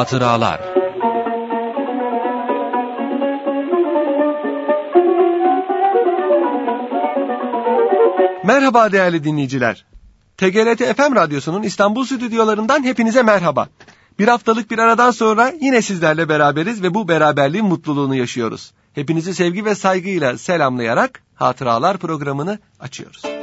Hatıralar Merhaba değerli dinleyiciler. TGRT FM Radyosu'nun İstanbul stüdyolarından hepinize merhaba. Bir haftalık bir aradan sonra yine sizlerle beraberiz ve bu beraberliğin mutluluğunu yaşıyoruz. Hepinizi sevgi ve saygıyla selamlayarak Hatıralar programını açıyoruz.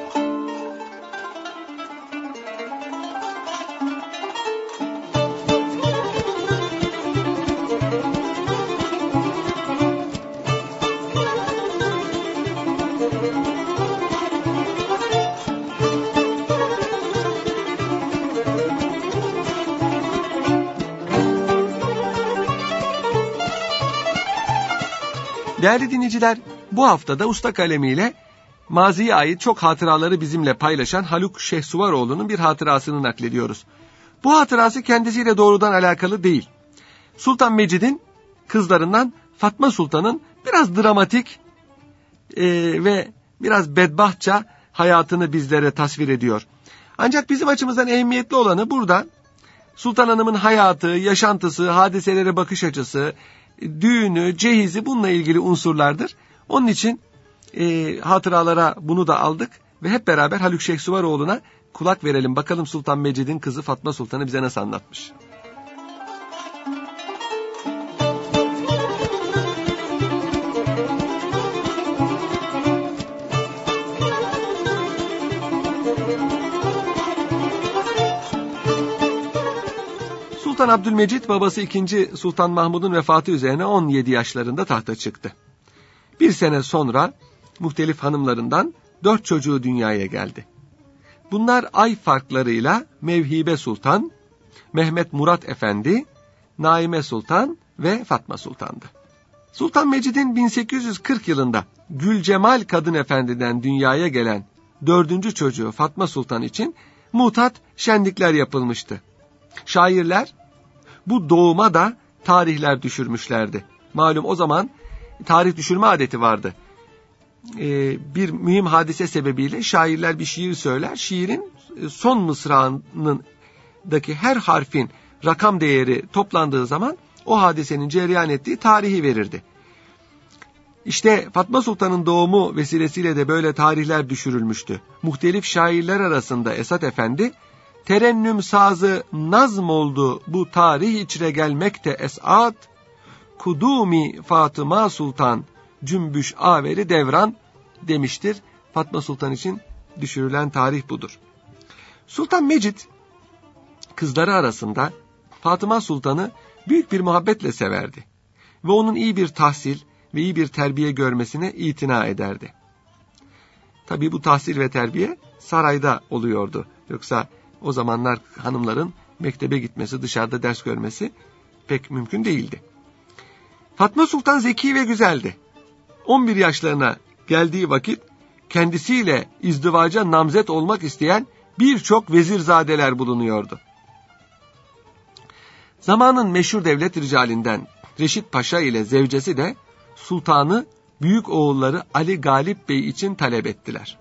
Değerli dinleyiciler, bu haftada usta kalemiyle maziye ait çok hatıraları bizimle paylaşan Haluk Şehsuvaroğlu'nun bir hatırasını naklediyoruz. Bu hatırası kendisiyle doğrudan alakalı değil. Sultan Mecid'in kızlarından Fatma Sultan'ın biraz dramatik e, ve biraz bedbahtça hayatını bizlere tasvir ediyor. Ancak bizim açımızdan ehemmiyetli olanı burada Sultan Hanım'ın hayatı, yaşantısı, hadiselere bakış açısı, düğünü, cehizi bununla ilgili unsurlardır. Onun için e, hatıralara bunu da aldık ve hep beraber Haluk Şeyh Suvaroğlu'na kulak verelim. Bakalım Sultan Mecid'in kızı Fatma Sultan'ı bize nasıl anlatmış. Sultan Abdülmecit babası 2. Sultan Mahmud'un vefatı üzerine 17 yaşlarında tahta çıktı. Bir sene sonra muhtelif hanımlarından dört çocuğu dünyaya geldi. Bunlar ay farklarıyla Mevhibe Sultan, Mehmet Murat Efendi, Naime Sultan ve Fatma Sultan'dı. Sultan Mecid'in 1840 yılında Gülcemal Kadın Efendi'den dünyaya gelen dördüncü çocuğu Fatma Sultan için mutat şenlikler yapılmıştı. Şairler bu doğuma da tarihler düşürmüşlerdi. Malum o zaman tarih düşürme adeti vardı. Ee, bir mühim hadise sebebiyle şairler bir şiir söyler. Şiirin e, son mısrağındaki her harfin rakam değeri toplandığı zaman o hadisenin cereyan ettiği tarihi verirdi. İşte Fatma Sultan'ın doğumu vesilesiyle de böyle tarihler düşürülmüştü. Muhtelif şairler arasında Esat Efendi terennüm sazı nazm oldu bu tarih içre gelmekte esat, kudumi Fatıma Sultan, cümbüş averi devran demiştir. Fatma Sultan için düşürülen tarih budur. Sultan Mecid kızları arasında Fatıma Sultan'ı büyük bir muhabbetle severdi ve onun iyi bir tahsil ve iyi bir terbiye görmesine itina ederdi. Tabi bu tahsil ve terbiye sarayda oluyordu. Yoksa o zamanlar hanımların mektebe gitmesi, dışarıda ders görmesi pek mümkün değildi. Fatma Sultan zeki ve güzeldi. 11 yaşlarına geldiği vakit kendisiyle izdivaca namzet olmak isteyen birçok vezirzadeler bulunuyordu. Zamanın meşhur devlet ricalinden Reşit Paşa ile zevcesi de sultanı büyük oğulları Ali Galip Bey için talep ettiler.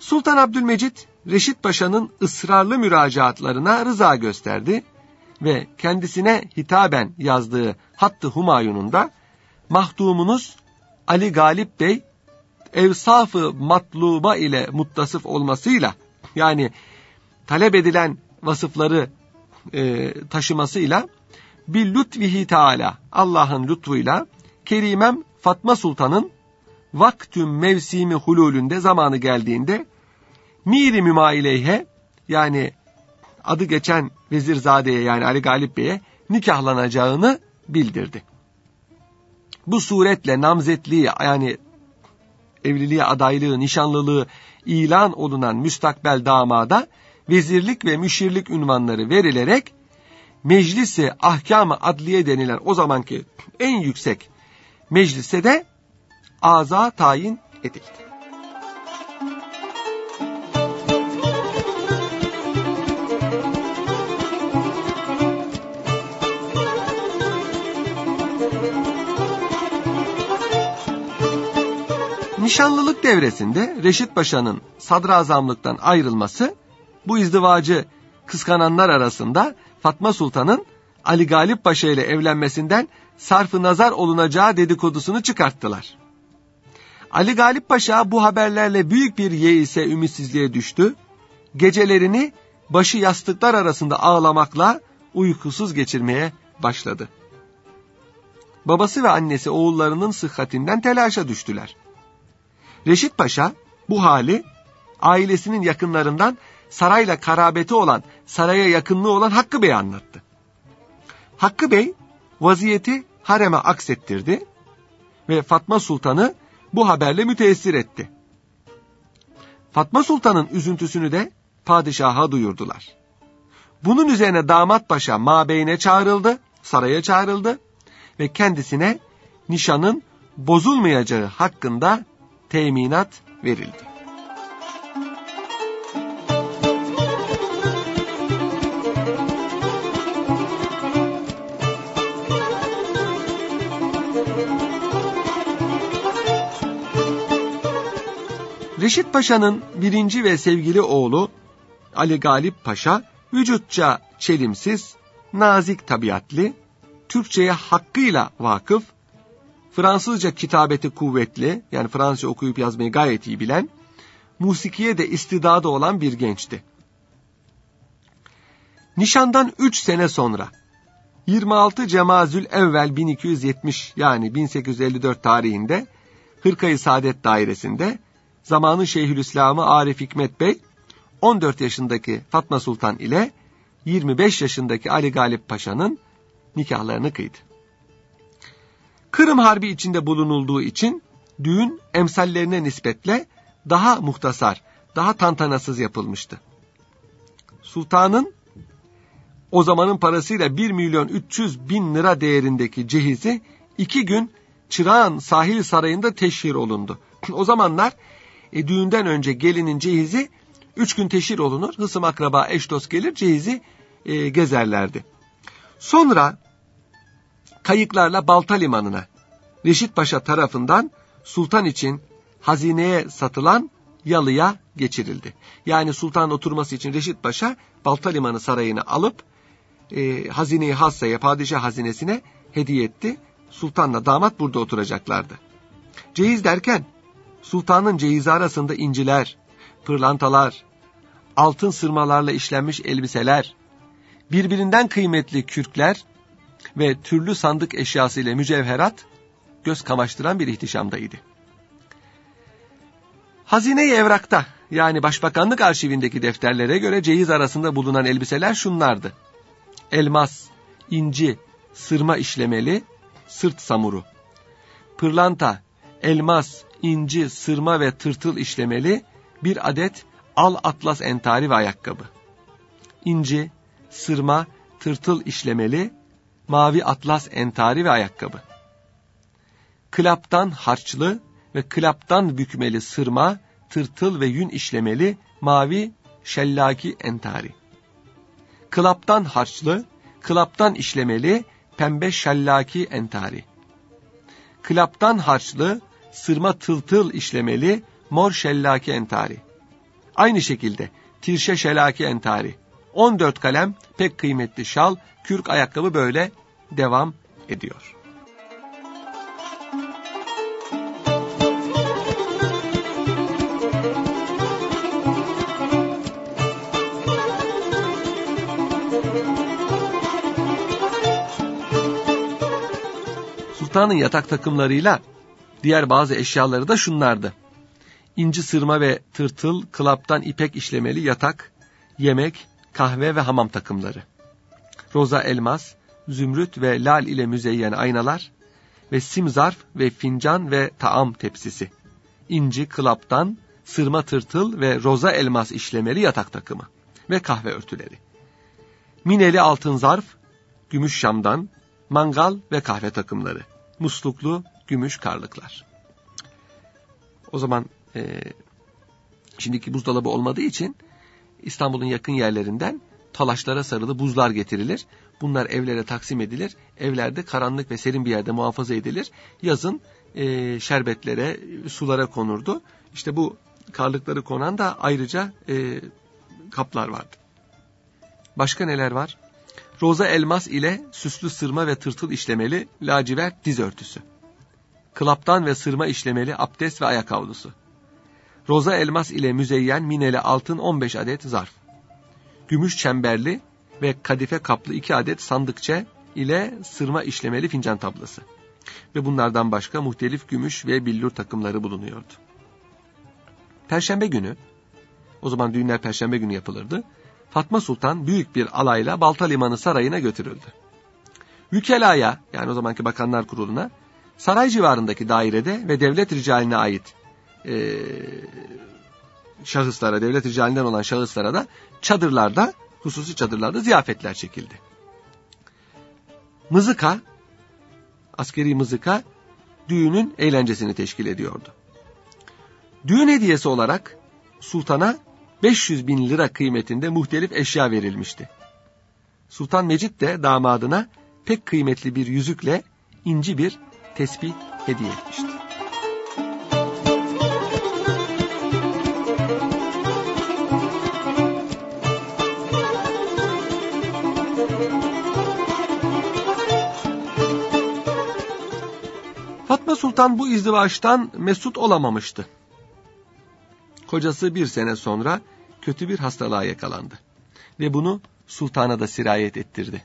Sultan Abdülmecit Reşit Paşa'nın ısrarlı müracaatlarına rıza gösterdi ve kendisine hitaben yazdığı Hattı Humayun'un da mahdumunuz Ali Galip Bey evsafı matluba ile muttasıf olmasıyla yani talep edilen vasıfları e, taşımasıyla bir lütvihi teala Allah'ın lütfuyla Kerimem Fatma Sultan'ın vaktüm mevsimi hululünde zamanı geldiğinde miri mümaileyhe yani adı geçen Vezirzade'ye yani Ali Galip Bey'e nikahlanacağını bildirdi. Bu suretle namzetliği yani evliliğe adaylığı, nişanlılığı ilan olunan müstakbel damada vezirlik ve müşirlik ünvanları verilerek meclisi ahkam adliye denilen o zamanki en yüksek meclise de aza tayin edildi. Nişanlılık devresinde Reşit Paşa'nın sadrazamlıktan ayrılması bu izdivacı kıskananlar arasında Fatma Sultan'ın Ali Galip Paşa ile evlenmesinden sarfı nazar olunacağı dedikodusunu çıkarttılar. Ali Galip Paşa bu haberlerle büyük bir yeise ümitsizliğe düştü. Gecelerini başı yastıklar arasında ağlamakla uykusuz geçirmeye başladı. Babası ve annesi oğullarının sıhhatinden telaşa düştüler. Reşit Paşa bu hali ailesinin yakınlarından sarayla karabeti olan, saraya yakınlığı olan Hakkı Bey'e anlattı. Hakkı Bey vaziyeti hareme aksettirdi ve Fatma Sultan'ı bu haberle müteessir etti. Fatma Sultan'ın üzüntüsünü de padişaha duyurdular. Bunun üzerine damat paşa mabeyine çağrıldı, saraya çağrıldı ve kendisine nişanın bozulmayacağı hakkında teminat verildi. Reşit Paşa'nın birinci ve sevgili oğlu Ali Galip Paşa vücutça çelimsiz, nazik tabiatli, Türkçe'ye hakkıyla vakıf, Fransızca kitabeti kuvvetli, yani Fransızca okuyup yazmayı gayet iyi bilen, musikiye de istidadı olan bir gençti. Nişandan 3 sene sonra 26 Cemazül Evvel 1270 yani 1854 tarihinde Hırkayı Saadet Dairesi'nde zamanın Şeyhülislam'ı Arif Hikmet Bey 14 yaşındaki Fatma Sultan ile 25 yaşındaki Ali Galip Paşa'nın nikahlarını kıydı. Kırım Harbi içinde bulunulduğu için düğün emsallerine nispetle daha muhtasar, daha tantanasız yapılmıştı. Sultanın o zamanın parasıyla 1 milyon 300 bin lira değerindeki cehizi iki gün Çırağan sahil sarayında teşhir olundu. O zamanlar e, düğünden önce gelinin cehizi üç gün teşhir olunur. Hısım akraba eş dost gelir cehizi e, gezerlerdi. Sonra kayıklarla Balta Limanı'na Reşit Paşa tarafından sultan için hazineye satılan yalıya geçirildi. Yani sultan oturması için Reşit Paşa Balta Limanı sarayını alıp e, hazineyi hassaya, padişah hazinesine hediye etti. Sultanla damat burada oturacaklardı. Ceyiz derken sultanın ceyizi arasında inciler, pırlantalar, altın sırmalarla işlenmiş elbiseler, birbirinden kıymetli kürkler ve türlü sandık eşyası ile mücevherat göz kamaştıran bir ihtişamdaydı. Hazine-i evrakta yani başbakanlık arşivindeki defterlere göre ceyiz arasında bulunan elbiseler şunlardı. Elmas, inci, sırma işlemeli, sırt samuru. Pırlanta, elmas, inci, sırma ve tırtıl işlemeli bir adet al atlas entari ve ayakkabı. İnci, sırma, tırtıl işlemeli mavi atlas entari ve ayakkabı. Klaptan harçlı ve klaptan bükmeli sırma, tırtıl ve yün işlemeli mavi şellaki entari. Klaptan harçlı, klaptan işlemeli pembe şellaki entari. Klaptan harçlı, sırma tıltıl işlemeli mor şellaki entari. Aynı şekilde tirşe şelaki entari. 14 kalem pek kıymetli şal, kürk ayakkabı böyle devam ediyor. Sultanın yatak takımlarıyla diğer bazı eşyaları da şunlardı. İnci sırma ve tırtıl, klaptan ipek işlemeli yatak, yemek, kahve ve hamam takımları. Roza elmas, zümrüt ve lal ile müzeyyen aynalar ve sim zarf ve fincan ve taam tepsisi. İnci, klaptan, sırma tırtıl ve roza elmas işlemeli yatak takımı ve kahve örtüleri. Mineli altın zarf, gümüş şamdan, mangal ve kahve takımları musluklu gümüş karlıklar. o zaman e, şimdiki buzdolabı olmadığı için İstanbul'un yakın yerlerinden talaşlara sarılı buzlar getirilir. Bunlar evlere taksim edilir. Evlerde karanlık ve serin bir yerde muhafaza edilir. Yazın e, şerbetlere, sulara konurdu. İşte bu karlıkları konan da ayrıca e, kaplar vardı. Başka neler var? Roza elmas ile süslü sırma ve tırtıl işlemeli lacivert diz örtüsü. Klaptan ve sırma işlemeli abdest ve ayak havlusu. Roza elmas ile müzeyyen mineli altın 15 adet zarf. Gümüş çemberli ve kadife kaplı 2 adet sandıkçe ile sırma işlemeli fincan tablası. Ve bunlardan başka muhtelif gümüş ve billur takımları bulunuyordu. Perşembe günü, o zaman düğünler perşembe günü yapılırdı. Fatma Sultan büyük bir alayla Balta Limanı Sarayı'na götürüldü. Vükelaya yani o zamanki Bakanlar Kurulu'na saray civarındaki dairede ve devlet ricaline ait e, şahıslara, devlet ricalinden olan şahıslara da çadırlarda, hususi çadırlarda ziyafetler çekildi. Mızıka, askeri mızıka düğünün eğlencesini teşkil ediyordu. Düğün hediyesi olarak sultana 500 bin lira kıymetinde muhtelif eşya verilmişti. Sultan Mecid de damadına pek kıymetli bir yüzükle inci bir tespih hediye etmişti. Fatma Sultan bu izdivaçtan mesut olamamıştı. Kocası bir sene sonra kötü bir hastalığa yakalandı. Ve bunu sultana da sirayet ettirdi.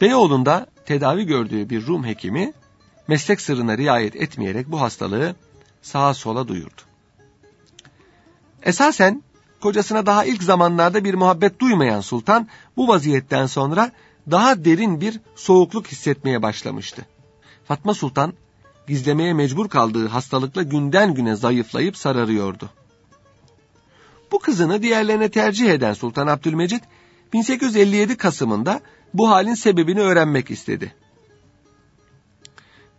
Beyoğlu'nda tedavi gördüğü bir Rum hekimi meslek sırrına riayet etmeyerek bu hastalığı sağa sola duyurdu. Esasen kocasına daha ilk zamanlarda bir muhabbet duymayan sultan bu vaziyetten sonra daha derin bir soğukluk hissetmeye başlamıştı. Fatma Sultan gizlemeye mecbur kaldığı hastalıkla günden güne zayıflayıp sararıyordu. Bu kızını diğerlerine tercih eden Sultan Abdülmecit 1857 Kasım'ında bu halin sebebini öğrenmek istedi.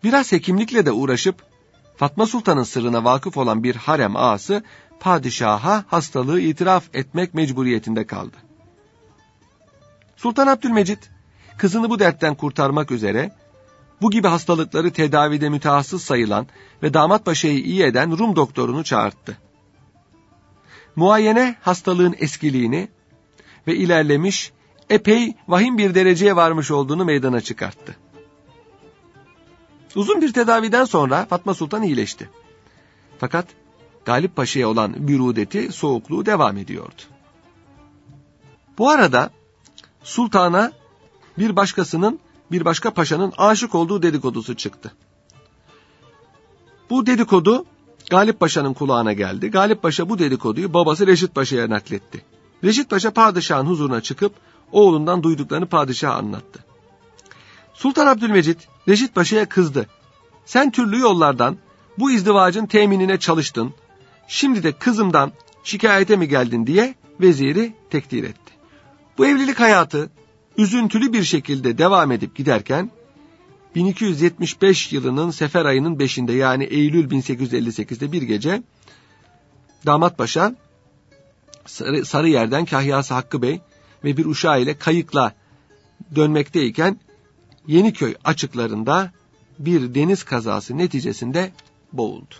Biraz hekimlikle de uğraşıp Fatma Sultan'ın sırrına vakıf olan bir harem ağası padişaha hastalığı itiraf etmek mecburiyetinde kaldı. Sultan Abdülmecit kızını bu dertten kurtarmak üzere bu gibi hastalıkları tedavide mütehassıs sayılan ve damat paşayı iyi eden Rum doktorunu çağırttı. Muayene hastalığın eskiliğini ve ilerlemiş, epey vahim bir dereceye varmış olduğunu meydana çıkarttı. Uzun bir tedaviden sonra Fatma Sultan iyileşti. Fakat Galip Paşa'ya olan bürudeti, soğukluğu devam ediyordu. Bu arada sultana bir başkasının bir başka paşanın aşık olduğu dedikodusu çıktı. Bu dedikodu Galip Paşa'nın kulağına geldi. Galip Paşa bu dedikoduyu babası Reşit Paşa'ya nakletti. Reşit Paşa padişahın huzuruna çıkıp oğlundan duyduklarını padişaha anlattı. Sultan Abdülmecit Reşit Paşa'ya kızdı. Sen türlü yollardan bu izdivacın teminine çalıştın. Şimdi de kızımdan şikayete mi geldin diye veziri tekdir etti. Bu evlilik hayatı üzüntülü bir şekilde devam edip giderken 1275 yılının sefer ayının 5'inde yani Eylül 1858'de bir gece Damat Paşa Sarı, Sarıyer'den Kahyası Hakkı Bey ve bir uşağı ile kayıkla dönmekteyken Yeniköy açıklarında bir deniz kazası neticesinde boğuldu.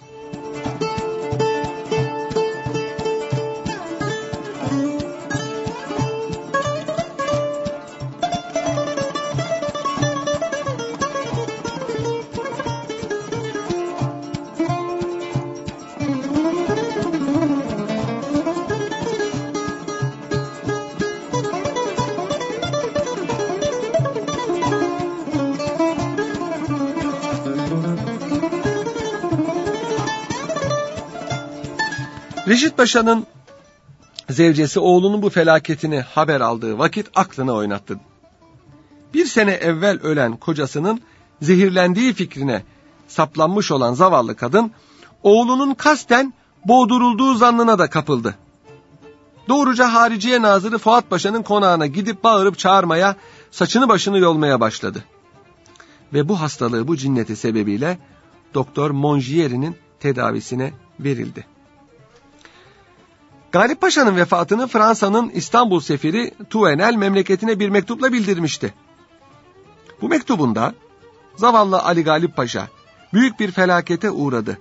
Reşit Paşa'nın zevcesi oğlunun bu felaketini haber aldığı vakit aklına oynattı. Bir sene evvel ölen kocasının zehirlendiği fikrine saplanmış olan zavallı kadın, oğlunun kasten boğdurulduğu zannına da kapıldı. Doğruca Hariciye Nazırı Fuat Paşa'nın konağına gidip bağırıp çağırmaya, saçını başını yolmaya başladı. Ve bu hastalığı, bu cinneti sebebiyle Doktor Mongieri'nin tedavisine verildi. Galip Paşa'nın vefatını Fransa'nın İstanbul sefiri Tuenel memleketine bir mektupla bildirmişti. Bu mektubunda zavallı Ali Galip Paşa büyük bir felakete uğradı.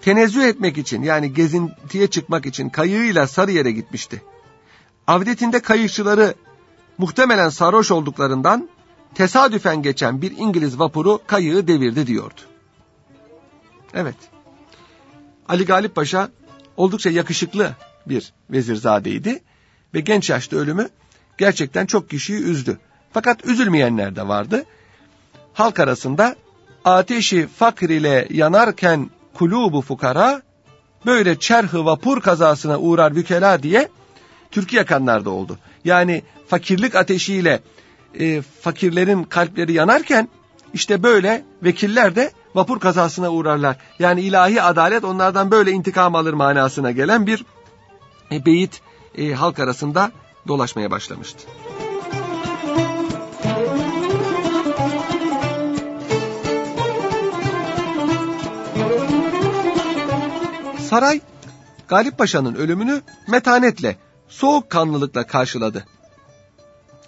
Tenezzül etmek için yani gezintiye çıkmak için kayığıyla Sarıyer'e gitmişti. Avdetinde kayıkçıları muhtemelen sarhoş olduklarından tesadüfen geçen bir İngiliz vapuru kayığı devirdi diyordu. Evet. Ali Galip Paşa oldukça yakışıklı bir vezirzadeydi ve genç yaşta ölümü gerçekten çok kişiyi üzdü. Fakat üzülmeyenler de vardı. Halk arasında ateşi fakir ile yanarken kulubu fukara böyle çerhı vapur kazasına uğrar vükela diye Türkiye yakanlar da oldu. Yani fakirlik ateşiyle e, fakirlerin kalpleri yanarken işte böyle vekiller de vapur kazasına uğrarlar. Yani ilahi adalet onlardan böyle intikam alır manasına gelen bir e, beyit e, halk arasında dolaşmaya başlamıştı. Saray Galip Paşa'nın ölümünü metanetle, soğukkanlılıkla karşıladı.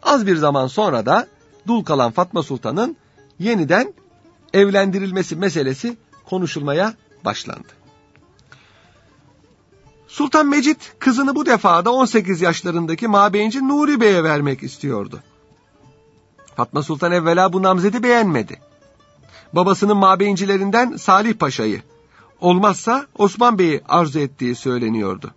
Az bir zaman sonra da dul kalan Fatma Sultan'ın yeniden evlendirilmesi meselesi konuşulmaya başlandı. Sultan Mecid kızını bu defa da 18 yaşlarındaki Mabeyinci Nuri Bey'e vermek istiyordu. Fatma Sultan evvela bu namzedi beğenmedi. Babasının mabeyincilerinden Salih Paşa'yı, olmazsa Osman Bey'i arzu ettiği söyleniyordu.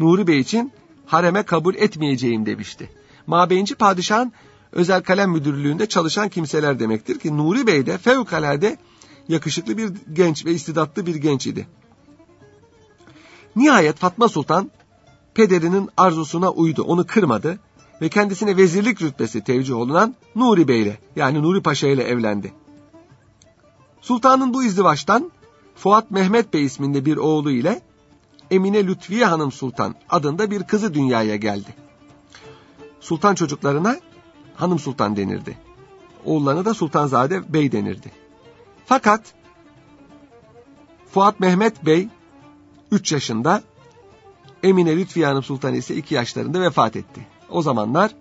Nuri Bey için hareme kabul etmeyeceğim demişti. Mabeyinci padişahın özel kalem müdürlüğünde çalışan kimseler demektir ki Nuri Bey de fevkalade yakışıklı bir genç ve istidatlı bir genç idi. Nihayet Fatma Sultan pederinin arzusuna uydu, onu kırmadı ve kendisine vezirlik rütbesi tevcih olunan Nuri Bey ile yani Nuri Paşa ile evlendi. Sultanın bu izdivaçtan Fuat Mehmet Bey isminde bir oğlu ile Emine Lütfiye Hanım Sultan adında bir kızı dünyaya geldi. Sultan çocuklarına Hanım Sultan denirdi. Oğullarına da Sultanzade Bey denirdi. Fakat Fuat Mehmet Bey 3 yaşında, Emine Lütfiye Hanım Sultan ise 2 yaşlarında vefat etti. O zamanlar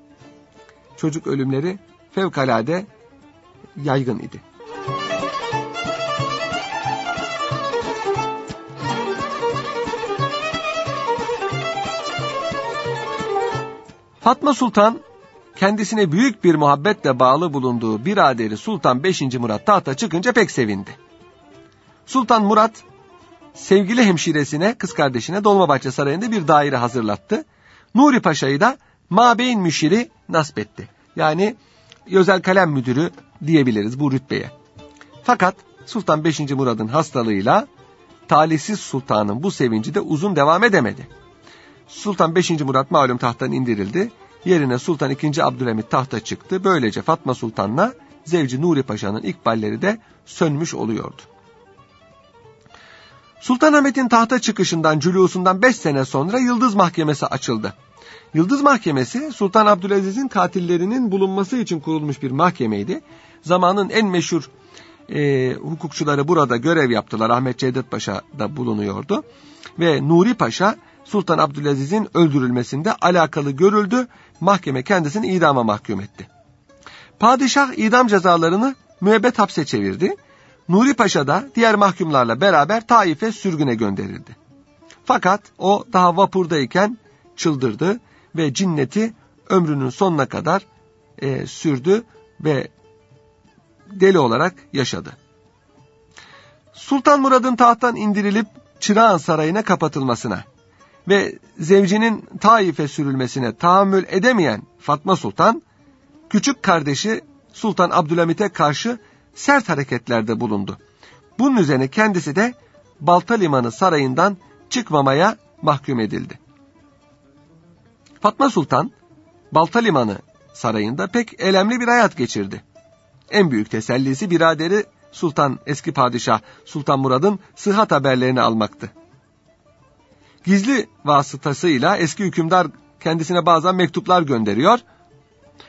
çocuk ölümleri fevkalade yaygın idi. Fatma Sultan kendisine büyük bir muhabbetle bağlı bulunduğu biraderi Sultan 5. Murat tahta çıkınca pek sevindi. Sultan Murat sevgili hemşiresine, kız kardeşine Dolmabahçe Sarayı'nda bir daire hazırlattı. Nuri Paşa'yı da Mabeyn Müşiri nasip etti. Yani özel kalem müdürü diyebiliriz bu rütbeye. Fakat Sultan 5. Murad'ın hastalığıyla talihsiz sultanın bu sevinci de uzun devam edemedi. Sultan 5. Murat malum tahttan indirildi. Yerine Sultan II. Abdülhamit tahta çıktı. Böylece Fatma Sultan'la Zevci Nuri Paşa'nın ikballeri de sönmüş oluyordu. Sultanahmet'in tahta çıkışından, cülûsundan 5 sene sonra Yıldız Mahkemesi açıldı. Yıldız Mahkemesi Sultan Abdülaziz'in katillerinin bulunması için kurulmuş bir mahkemeydi. Zamanın en meşhur e, hukukçuları burada görev yaptılar. Ahmet Cevdet Paşa da bulunuyordu. Ve Nuri Paşa Sultan Abdülaziz'in öldürülmesinde alakalı görüldü. Mahkeme kendisini idama mahkum etti. Padişah idam cezalarını müebbet hapse çevirdi. Nuri Paşa da diğer mahkumlarla beraber Taif'e sürgüne gönderildi. Fakat o daha vapurdayken çıldırdı ve cinneti ömrünün sonuna kadar e, sürdü ve deli olarak yaşadı. Sultan Murad'ın tahttan indirilip Çırağan Sarayı'na kapatılmasına ve zevcinin Taif'e sürülmesine tahammül edemeyen Fatma Sultan, küçük kardeşi Sultan Abdülhamit'e karşı sert hareketlerde bulundu. Bunun üzerine kendisi de Balta Limanı sarayından çıkmamaya mahkum edildi. Fatma Sultan, Balta Limanı sarayında pek elemli bir hayat geçirdi. En büyük tesellisi biraderi Sultan eski padişah Sultan Murad'ın sıhhat haberlerini almaktı. Gizli vasıtasıyla eski hükümdar kendisine bazen mektuplar gönderiyor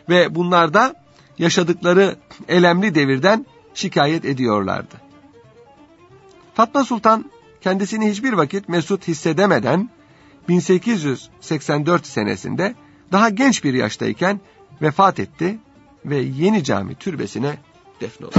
ve bunlarda yaşadıkları elemli devirden şikayet ediyorlardı. Fatma Sultan kendisini hiçbir vakit mesut hissedemeden 1884 senesinde daha genç bir yaştayken vefat etti ve Yeni Cami türbesine defnoldu.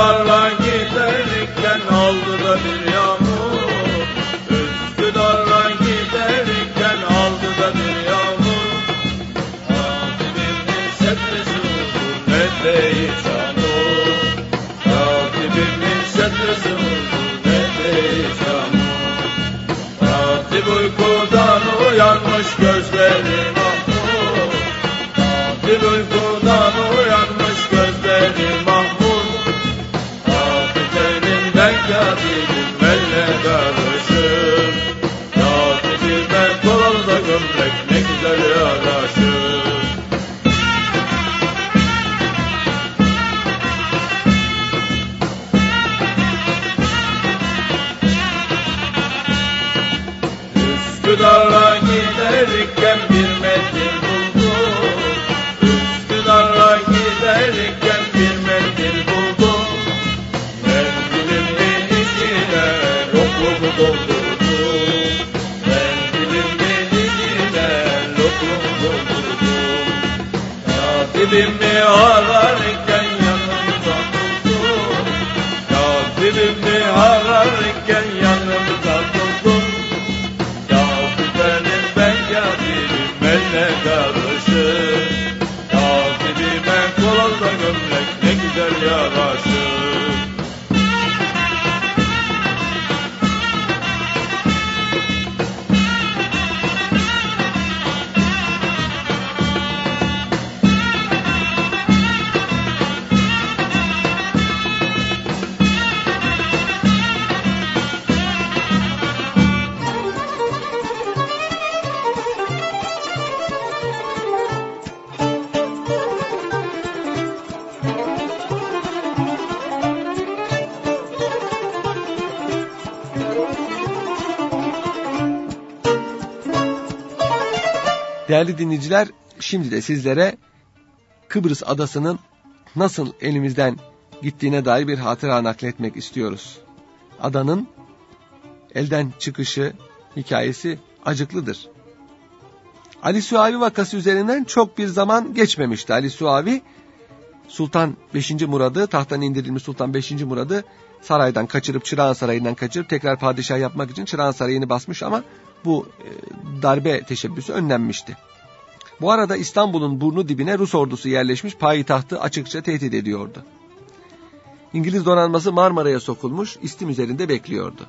Üsküdar'la giderken aldı da bir bir mendil buldum Üsküdar'a giderken bir mendil buldum Mendilimin içine lokumu doldurdum. Mendilimin içine lokumu doldurdum. Katibimi ararken Değerli dinleyiciler, şimdi de sizlere Kıbrıs adasının nasıl elimizden gittiğine dair bir hatıra nakletmek istiyoruz. Adanın elden çıkışı hikayesi acıklıdır. Ali Suavi vakası üzerinden çok bir zaman geçmemişti. Ali Suavi Sultan 5. Murad'ı, tahttan indirilmiş Sultan 5. Murad'ı saraydan kaçırıp, Çırağan Sarayı'ndan kaçırıp tekrar padişah yapmak için Çırağan Sarayı'nı basmış ama bu e, darbe teşebbüsü önlenmişti. Bu arada İstanbul'un burnu dibine Rus ordusu yerleşmiş payitahtı açıkça tehdit ediyordu. İngiliz donanması Marmara'ya sokulmuş, istim üzerinde bekliyordu.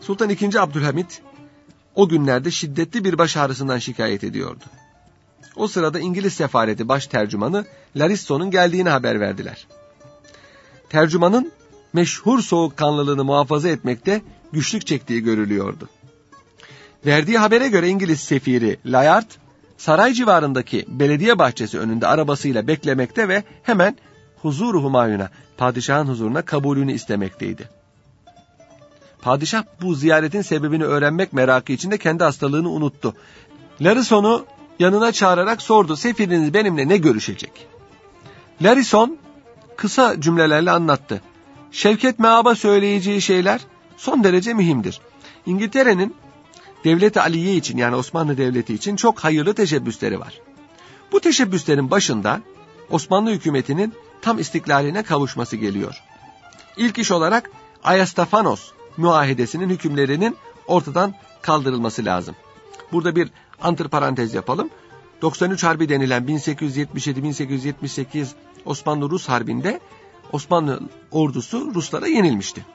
Sultan II. Abdülhamit o günlerde şiddetli bir baş ağrısından şikayet ediyordu. O sırada İngiliz sefareti baş tercümanı Larisson'un geldiğini haber verdiler. Tercümanın meşhur soğukkanlılığını muhafaza etmekte güçlük çektiği görülüyordu. Verdiği habere göre İngiliz sefiri Layard, saray civarındaki belediye bahçesi önünde arabasıyla beklemekte ve hemen huzuru Humayun'a, padişahın huzuruna kabulünü istemekteydi. Padişah bu ziyaretin sebebini öğrenmek merakı içinde kendi hastalığını unuttu. Larison'u yanına çağırarak sordu, sefiriniz benimle ne görüşecek? Larison kısa cümlelerle anlattı. Şevket Meab'a söyleyeceği şeyler son derece mühimdir. İngiltere'nin Devlet-i Aliye için yani Osmanlı Devleti için çok hayırlı teşebbüsleri var. Bu teşebbüslerin başında Osmanlı hükümetinin tam istiklaline kavuşması geliyor. İlk iş olarak Ayastafanos muahedesinin hükümlerinin ortadan kaldırılması lazım. Burada bir antiparantez yapalım. 93 Harbi denilen 1877-1878 Osmanlı-Rus Harbi'nde Osmanlı ordusu Ruslara yenilmişti.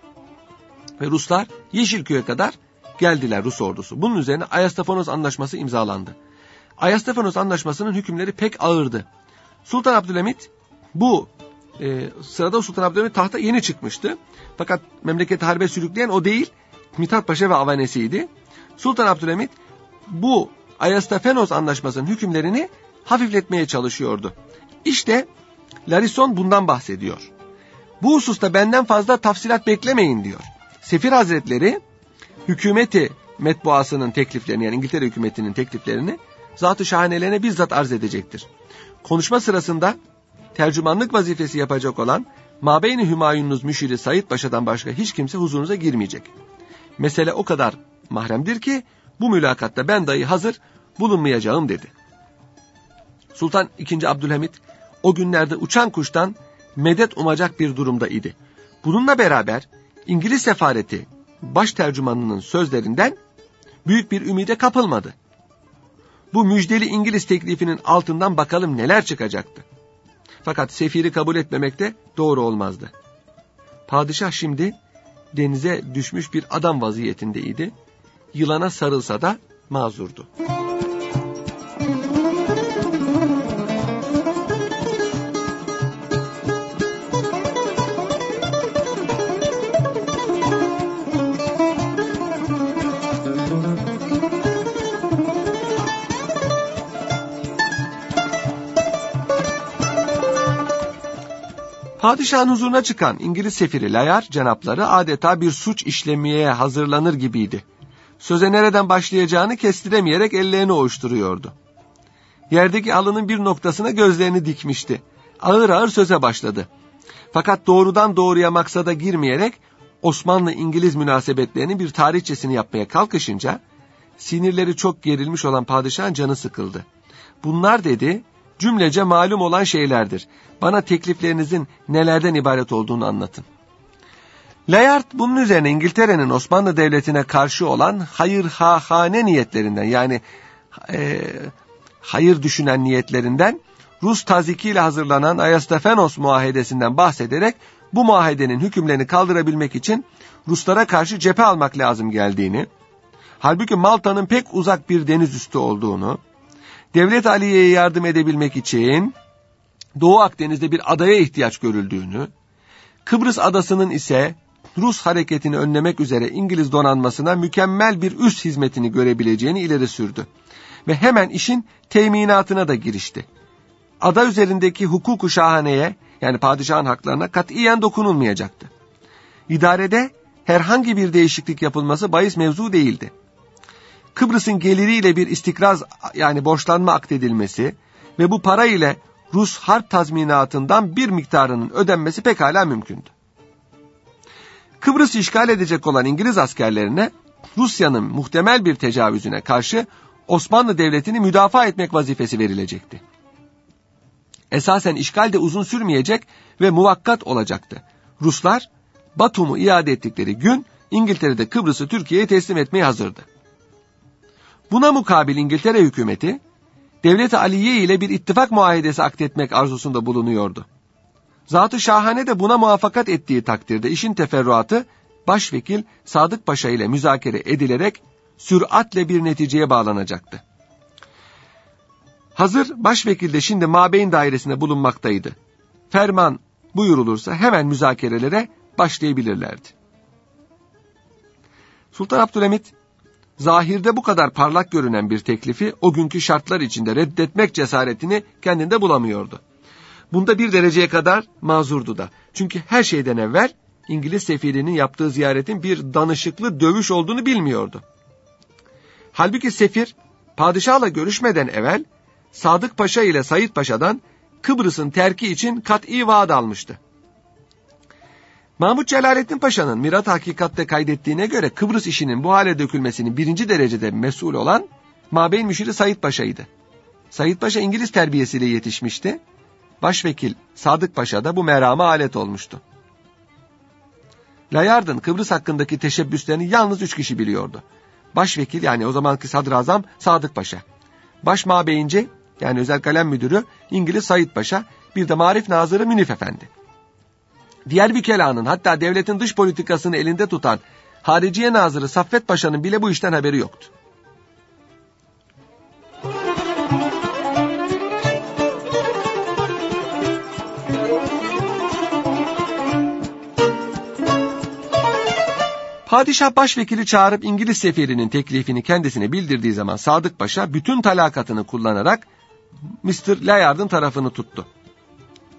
Ve Ruslar Yeşilköy'e kadar geldiler Rus ordusu. Bunun üzerine Ayastafanos Anlaşması imzalandı. Ayastafanos Anlaşması'nın hükümleri pek ağırdı. Sultan Abdülhamit bu e, sırada Sultan Abdülhamit tahta yeni çıkmıştı. Fakat memleketi harbe sürükleyen o değil, Mithat Paşa ve avanesiydi. Sultan Abdülhamit bu Ayastafenos Anlaşması'nın hükümlerini hafifletmeye çalışıyordu. İşte Larison bundan bahsediyor. Bu hususta benden fazla tafsilat beklemeyin diyor. Sefir Hazretleri hükümeti metbuasının tekliflerini yani İngiltere hükümetinin tekliflerini zat-ı şahanelerine bizzat arz edecektir. Konuşma sırasında tercümanlık vazifesi yapacak olan Mabeyni Hümayununuz müşiri Said Paşa'dan başka hiç kimse huzurunuza girmeyecek. Mesele o kadar mahremdir ki bu mülakatta ben dahi hazır bulunmayacağım dedi. Sultan II. Abdülhamit o günlerde uçan kuştan medet umacak bir durumda idi. Bununla beraber İngiliz sefareti baş tercümanının sözlerinden büyük bir ümide kapılmadı. Bu müjdeli İngiliz teklifinin altından bakalım neler çıkacaktı. Fakat sefiri kabul etmemek de doğru olmazdı. Padişah şimdi denize düşmüş bir adam vaziyetindeydi. Yılana sarılsa da mazurdu. Padişahın huzuruna çıkan İngiliz sefiri Layar cenapları adeta bir suç işlemeye hazırlanır gibiydi. Söze nereden başlayacağını kestiremeyerek ellerini ovuşturuyordu. Yerdeki alının bir noktasına gözlerini dikmişti. Ağır ağır söze başladı. Fakat doğrudan doğruya maksada girmeyerek Osmanlı-İngiliz münasebetlerinin bir tarihçesini yapmaya kalkışınca sinirleri çok gerilmiş olan padişahın canı sıkıldı. Bunlar dedi cümlece malum olan şeylerdir. Bana tekliflerinizin nelerden ibaret olduğunu anlatın. Layard bunun üzerine İngiltere'nin Osmanlı Devleti'ne karşı olan hayır ha hane niyetlerinden yani e, hayır düşünen niyetlerinden Rus tazikiyle hazırlanan Ayastafenos muahedesinden bahsederek bu muahedenin hükümlerini kaldırabilmek için Ruslara karşı cephe almak lazım geldiğini, halbuki Malta'nın pek uzak bir deniz üstü olduğunu, Devlet Aliye'ye yardım edebilmek için Doğu Akdeniz'de bir adaya ihtiyaç görüldüğünü, Kıbrıs adasının ise Rus hareketini önlemek üzere İngiliz donanmasına mükemmel bir üst hizmetini görebileceğini ileri sürdü. Ve hemen işin teminatına da girişti. Ada üzerindeki hukuku şahaneye yani padişahın haklarına katiyen dokunulmayacaktı. İdarede herhangi bir değişiklik yapılması bahis mevzu değildi. Kıbrıs'ın geliriyle bir istikraz yani borçlanma akdedilmesi ve bu para ile Rus harp tazminatından bir miktarının ödenmesi pekala mümkündü. Kıbrıs'ı işgal edecek olan İngiliz askerlerine Rusya'nın muhtemel bir tecavüzüne karşı Osmanlı Devleti'ni müdafaa etmek vazifesi verilecekti. Esasen işgal de uzun sürmeyecek ve muvakkat olacaktı. Ruslar Batum'u iade ettikleri gün İngiltere'de Kıbrıs'ı Türkiye'ye teslim etmeye hazırdı. Buna mukabil İngiltere hükümeti Devlet-i Aliye ile bir ittifak muahedesi akdetmek arzusunda bulunuyordu. Zatı Şahane de buna muvaffakat ettiği takdirde işin teferruatı Başvekil Sadık Paşa ile müzakere edilerek süratle bir neticeye bağlanacaktı. Hazır başvekil de şimdi mabeyin dairesinde bulunmaktaydı. Ferman buyurulursa hemen müzakerelere başlayabilirlerdi. Sultan Abdülhamit zahirde bu kadar parlak görünen bir teklifi o günkü şartlar içinde reddetmek cesaretini kendinde bulamıyordu. Bunda bir dereceye kadar mazurdu da. Çünkü her şeyden evvel İngiliz sefirinin yaptığı ziyaretin bir danışıklı dövüş olduğunu bilmiyordu. Halbuki sefir padişahla görüşmeden evvel Sadık Paşa ile Sayit Paşa'dan Kıbrıs'ın terki için kat'i vaat almıştı. Mahmut Celalettin Paşa'nın Mirat Hakikat'te kaydettiğine göre Kıbrıs işinin bu hale dökülmesinin birinci derecede mesul olan Mabeyn Müşiri Said Paşa'ydı. Said Paşa İngiliz terbiyesiyle yetişmişti. Başvekil Sadık Paşa da bu merama alet olmuştu. Layard'ın Kıbrıs hakkındaki teşebbüslerini yalnız üç kişi biliyordu. Başvekil yani o zamanki sadrazam Sadık Paşa. Baş mabeyinci yani özel kalem müdürü İngiliz Said Paşa, bir de Marif Nazırı Münif Efendi. Diğer bir kelanın hatta devletin dış politikasını elinde tutan Hariciye Nazırı Saffet Paşa'nın bile bu işten haberi yoktu. Padişah başvekili çağırıp İngiliz sefirinin teklifini kendisine bildirdiği zaman Sadık Paşa bütün talakatını kullanarak Mr. Layard'ın tarafını tuttu.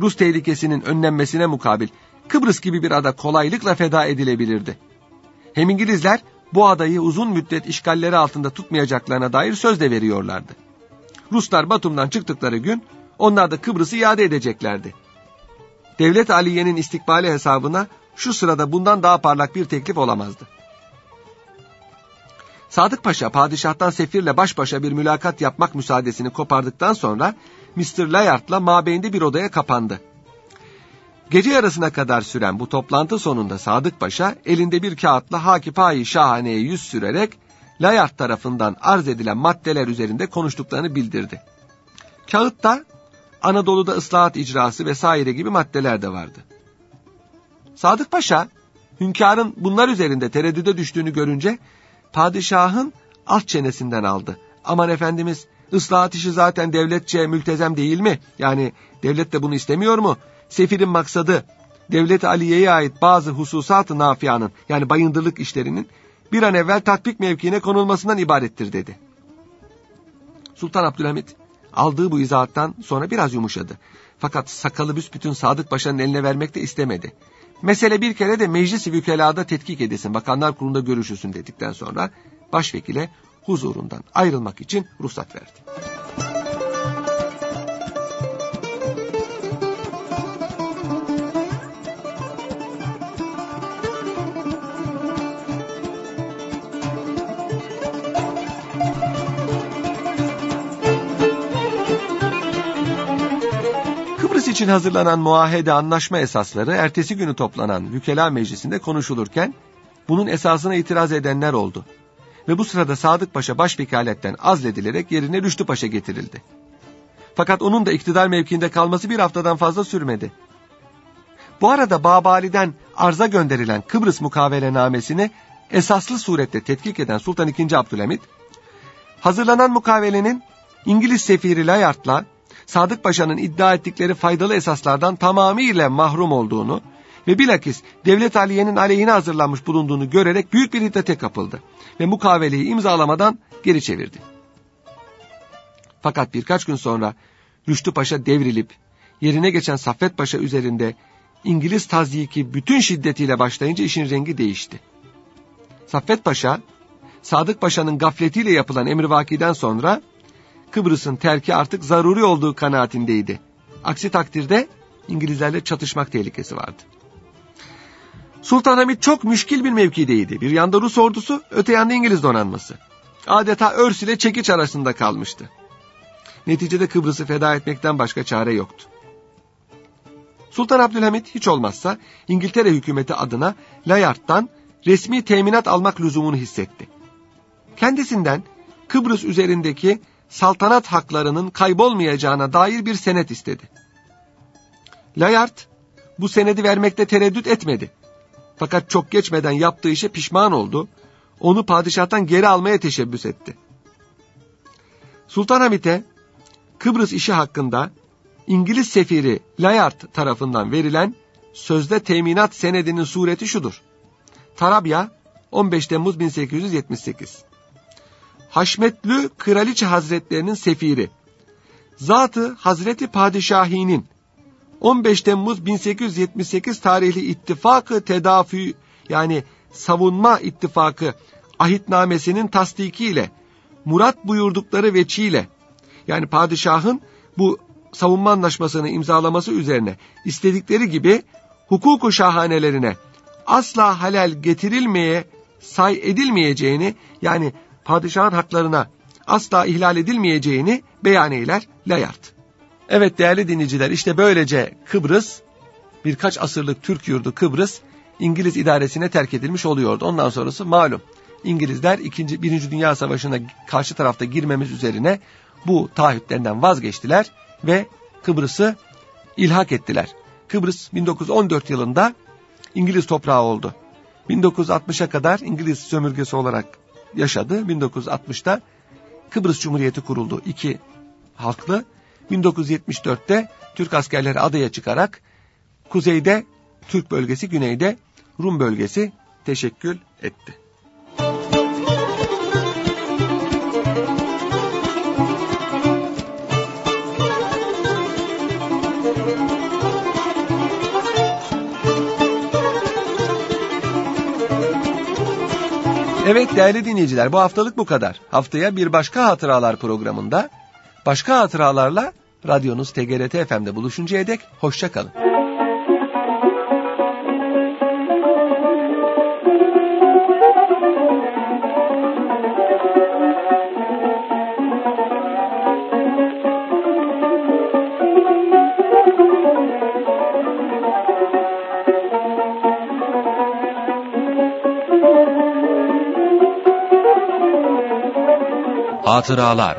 Rus tehlikesinin önlenmesine mukabil Kıbrıs gibi bir ada kolaylıkla feda edilebilirdi. Hem İngilizler bu adayı uzun müddet işgalleri altında tutmayacaklarına dair söz de veriyorlardı. Ruslar Batum'dan çıktıkları gün onlar da Kıbrıs'ı iade edeceklerdi. Devlet Aliye'nin istikbali hesabına şu sırada bundan daha parlak bir teklif olamazdı. Sadık Paşa padişahtan sefirle baş başa bir mülakat yapmak müsaadesini kopardıktan sonra Mr. Layard'la mabeyinde bir odaya kapandı. Gece yarısına kadar süren bu toplantı sonunda Sadık Paşa elinde bir kağıtla Hakipayi Şahane'ye yüz sürerek Layard tarafından arz edilen maddeler üzerinde konuştuklarını bildirdi. Kağıtta Anadolu'da ıslahat icrası vesaire gibi maddeler de vardı. Sadık Paşa, hünkârın bunlar üzerinde tereddüde düştüğünü görünce padişahın alt çenesinden aldı. Aman efendimiz ıslahat işi zaten devletçe mültezem değil mi? Yani devlet de bunu istemiyor mu? Sefirin maksadı devlet Aliye'ye ait bazı hususat-ı nafianın yani bayındırlık işlerinin bir an evvel tatbik mevkiine konulmasından ibarettir dedi. Sultan Abdülhamit aldığı bu izahattan sonra biraz yumuşadı. Fakat sakalı büsbütün Sadık Paşa'nın eline vermek de istemedi. Mesele bir kere de meclis-i vükelada tetkik edesin, bakanlar kurulunda görüşürsün dedikten sonra başvekile huzurundan ayrılmak için ruhsat verdi. İçin hazırlanan muahede anlaşma esasları ertesi günü toplanan Vükela Meclisi'nde konuşulurken bunun esasına itiraz edenler oldu. Ve bu sırada Sadık Paşa başvekaletten azledilerek yerine Rüştü Paşa getirildi. Fakat onun da iktidar mevkiinde kalması bir haftadan fazla sürmedi. Bu arada Babali'den arza gönderilen Kıbrıs mukavelenamesini esaslı surette tetkik eden Sultan II. Abdülhamit, hazırlanan mukavelenin İngiliz sefiri Layard'la Sadık Paşa'nın iddia ettikleri faydalı esaslardan tamamıyla mahrum olduğunu ve bilakis Devlet Aliye'nin aleyhine hazırlanmış bulunduğunu görerek büyük bir hiddete kapıldı ve mukaveleyi imzalamadan geri çevirdi. Fakat birkaç gün sonra Rüştü Paşa devrilip yerine geçen Saffet Paşa üzerinde İngiliz tazyiki bütün şiddetiyle başlayınca işin rengi değişti. Saffet Paşa, Sadık Paşa'nın gafletiyle yapılan emrivakiden sonra Kıbrıs'ın terki artık zaruri olduğu kanaatindeydi. Aksi takdirde İngilizlerle çatışmak tehlikesi vardı. Sultanahmet çok müşkil bir mevkideydi. Bir yanda Rus ordusu, öte yanda İngiliz donanması. Adeta örs ile çekiç arasında kalmıştı. Neticede Kıbrıs'ı feda etmekten başka çare yoktu. Sultan Abdülhamit hiç olmazsa İngiltere hükümeti adına Layard'dan resmi teminat almak lüzumunu hissetti. Kendisinden Kıbrıs üzerindeki saltanat haklarının kaybolmayacağına dair bir senet istedi. Layard bu senedi vermekte tereddüt etmedi. Fakat çok geçmeden yaptığı işe pişman oldu. Onu padişahtan geri almaya teşebbüs etti. Sultanahmet'e Kıbrıs işi hakkında İngiliz sefiri Layard tarafından verilen sözde teminat senedinin sureti şudur. Tarabya 15 Temmuz 1878 Haşmetlü Kraliçe Hazretlerinin sefiri, Zatı Hazreti Padişahi'nin 15 Temmuz 1878 tarihli ittifakı tedafi yani savunma ittifakı ahitnamesinin tasdikiyle murat buyurdukları veçiyle yani padişahın bu savunma anlaşmasını imzalaması üzerine istedikleri gibi hukuku şahanelerine asla halel getirilmeye say edilmeyeceğini yani padişahın haklarına asla ihlal edilmeyeceğini beyan eyler Layard. Evet değerli dinleyiciler işte böylece Kıbrıs birkaç asırlık Türk yurdu Kıbrıs İngiliz idaresine terk edilmiş oluyordu. Ondan sonrası malum. İngilizler 2. 1. Dünya Savaşı'na karşı tarafta girmemiz üzerine bu taahhütlerinden vazgeçtiler ve Kıbrıs'ı ilhak ettiler. Kıbrıs 1914 yılında İngiliz toprağı oldu. 1960'a kadar İngiliz sömürgesi olarak yaşadı. 1960'da Kıbrıs Cumhuriyeti kuruldu. İki halklı. 1974'te Türk askerleri adaya çıkarak kuzeyde Türk bölgesi, güneyde Rum bölgesi teşekkül etti. Evet değerli dinleyiciler bu haftalık bu kadar. Haftaya bir başka hatıralar programında başka hatıralarla radyonuz TGRT FM'de buluşuncaya dek hoşçakalın. Hatıralar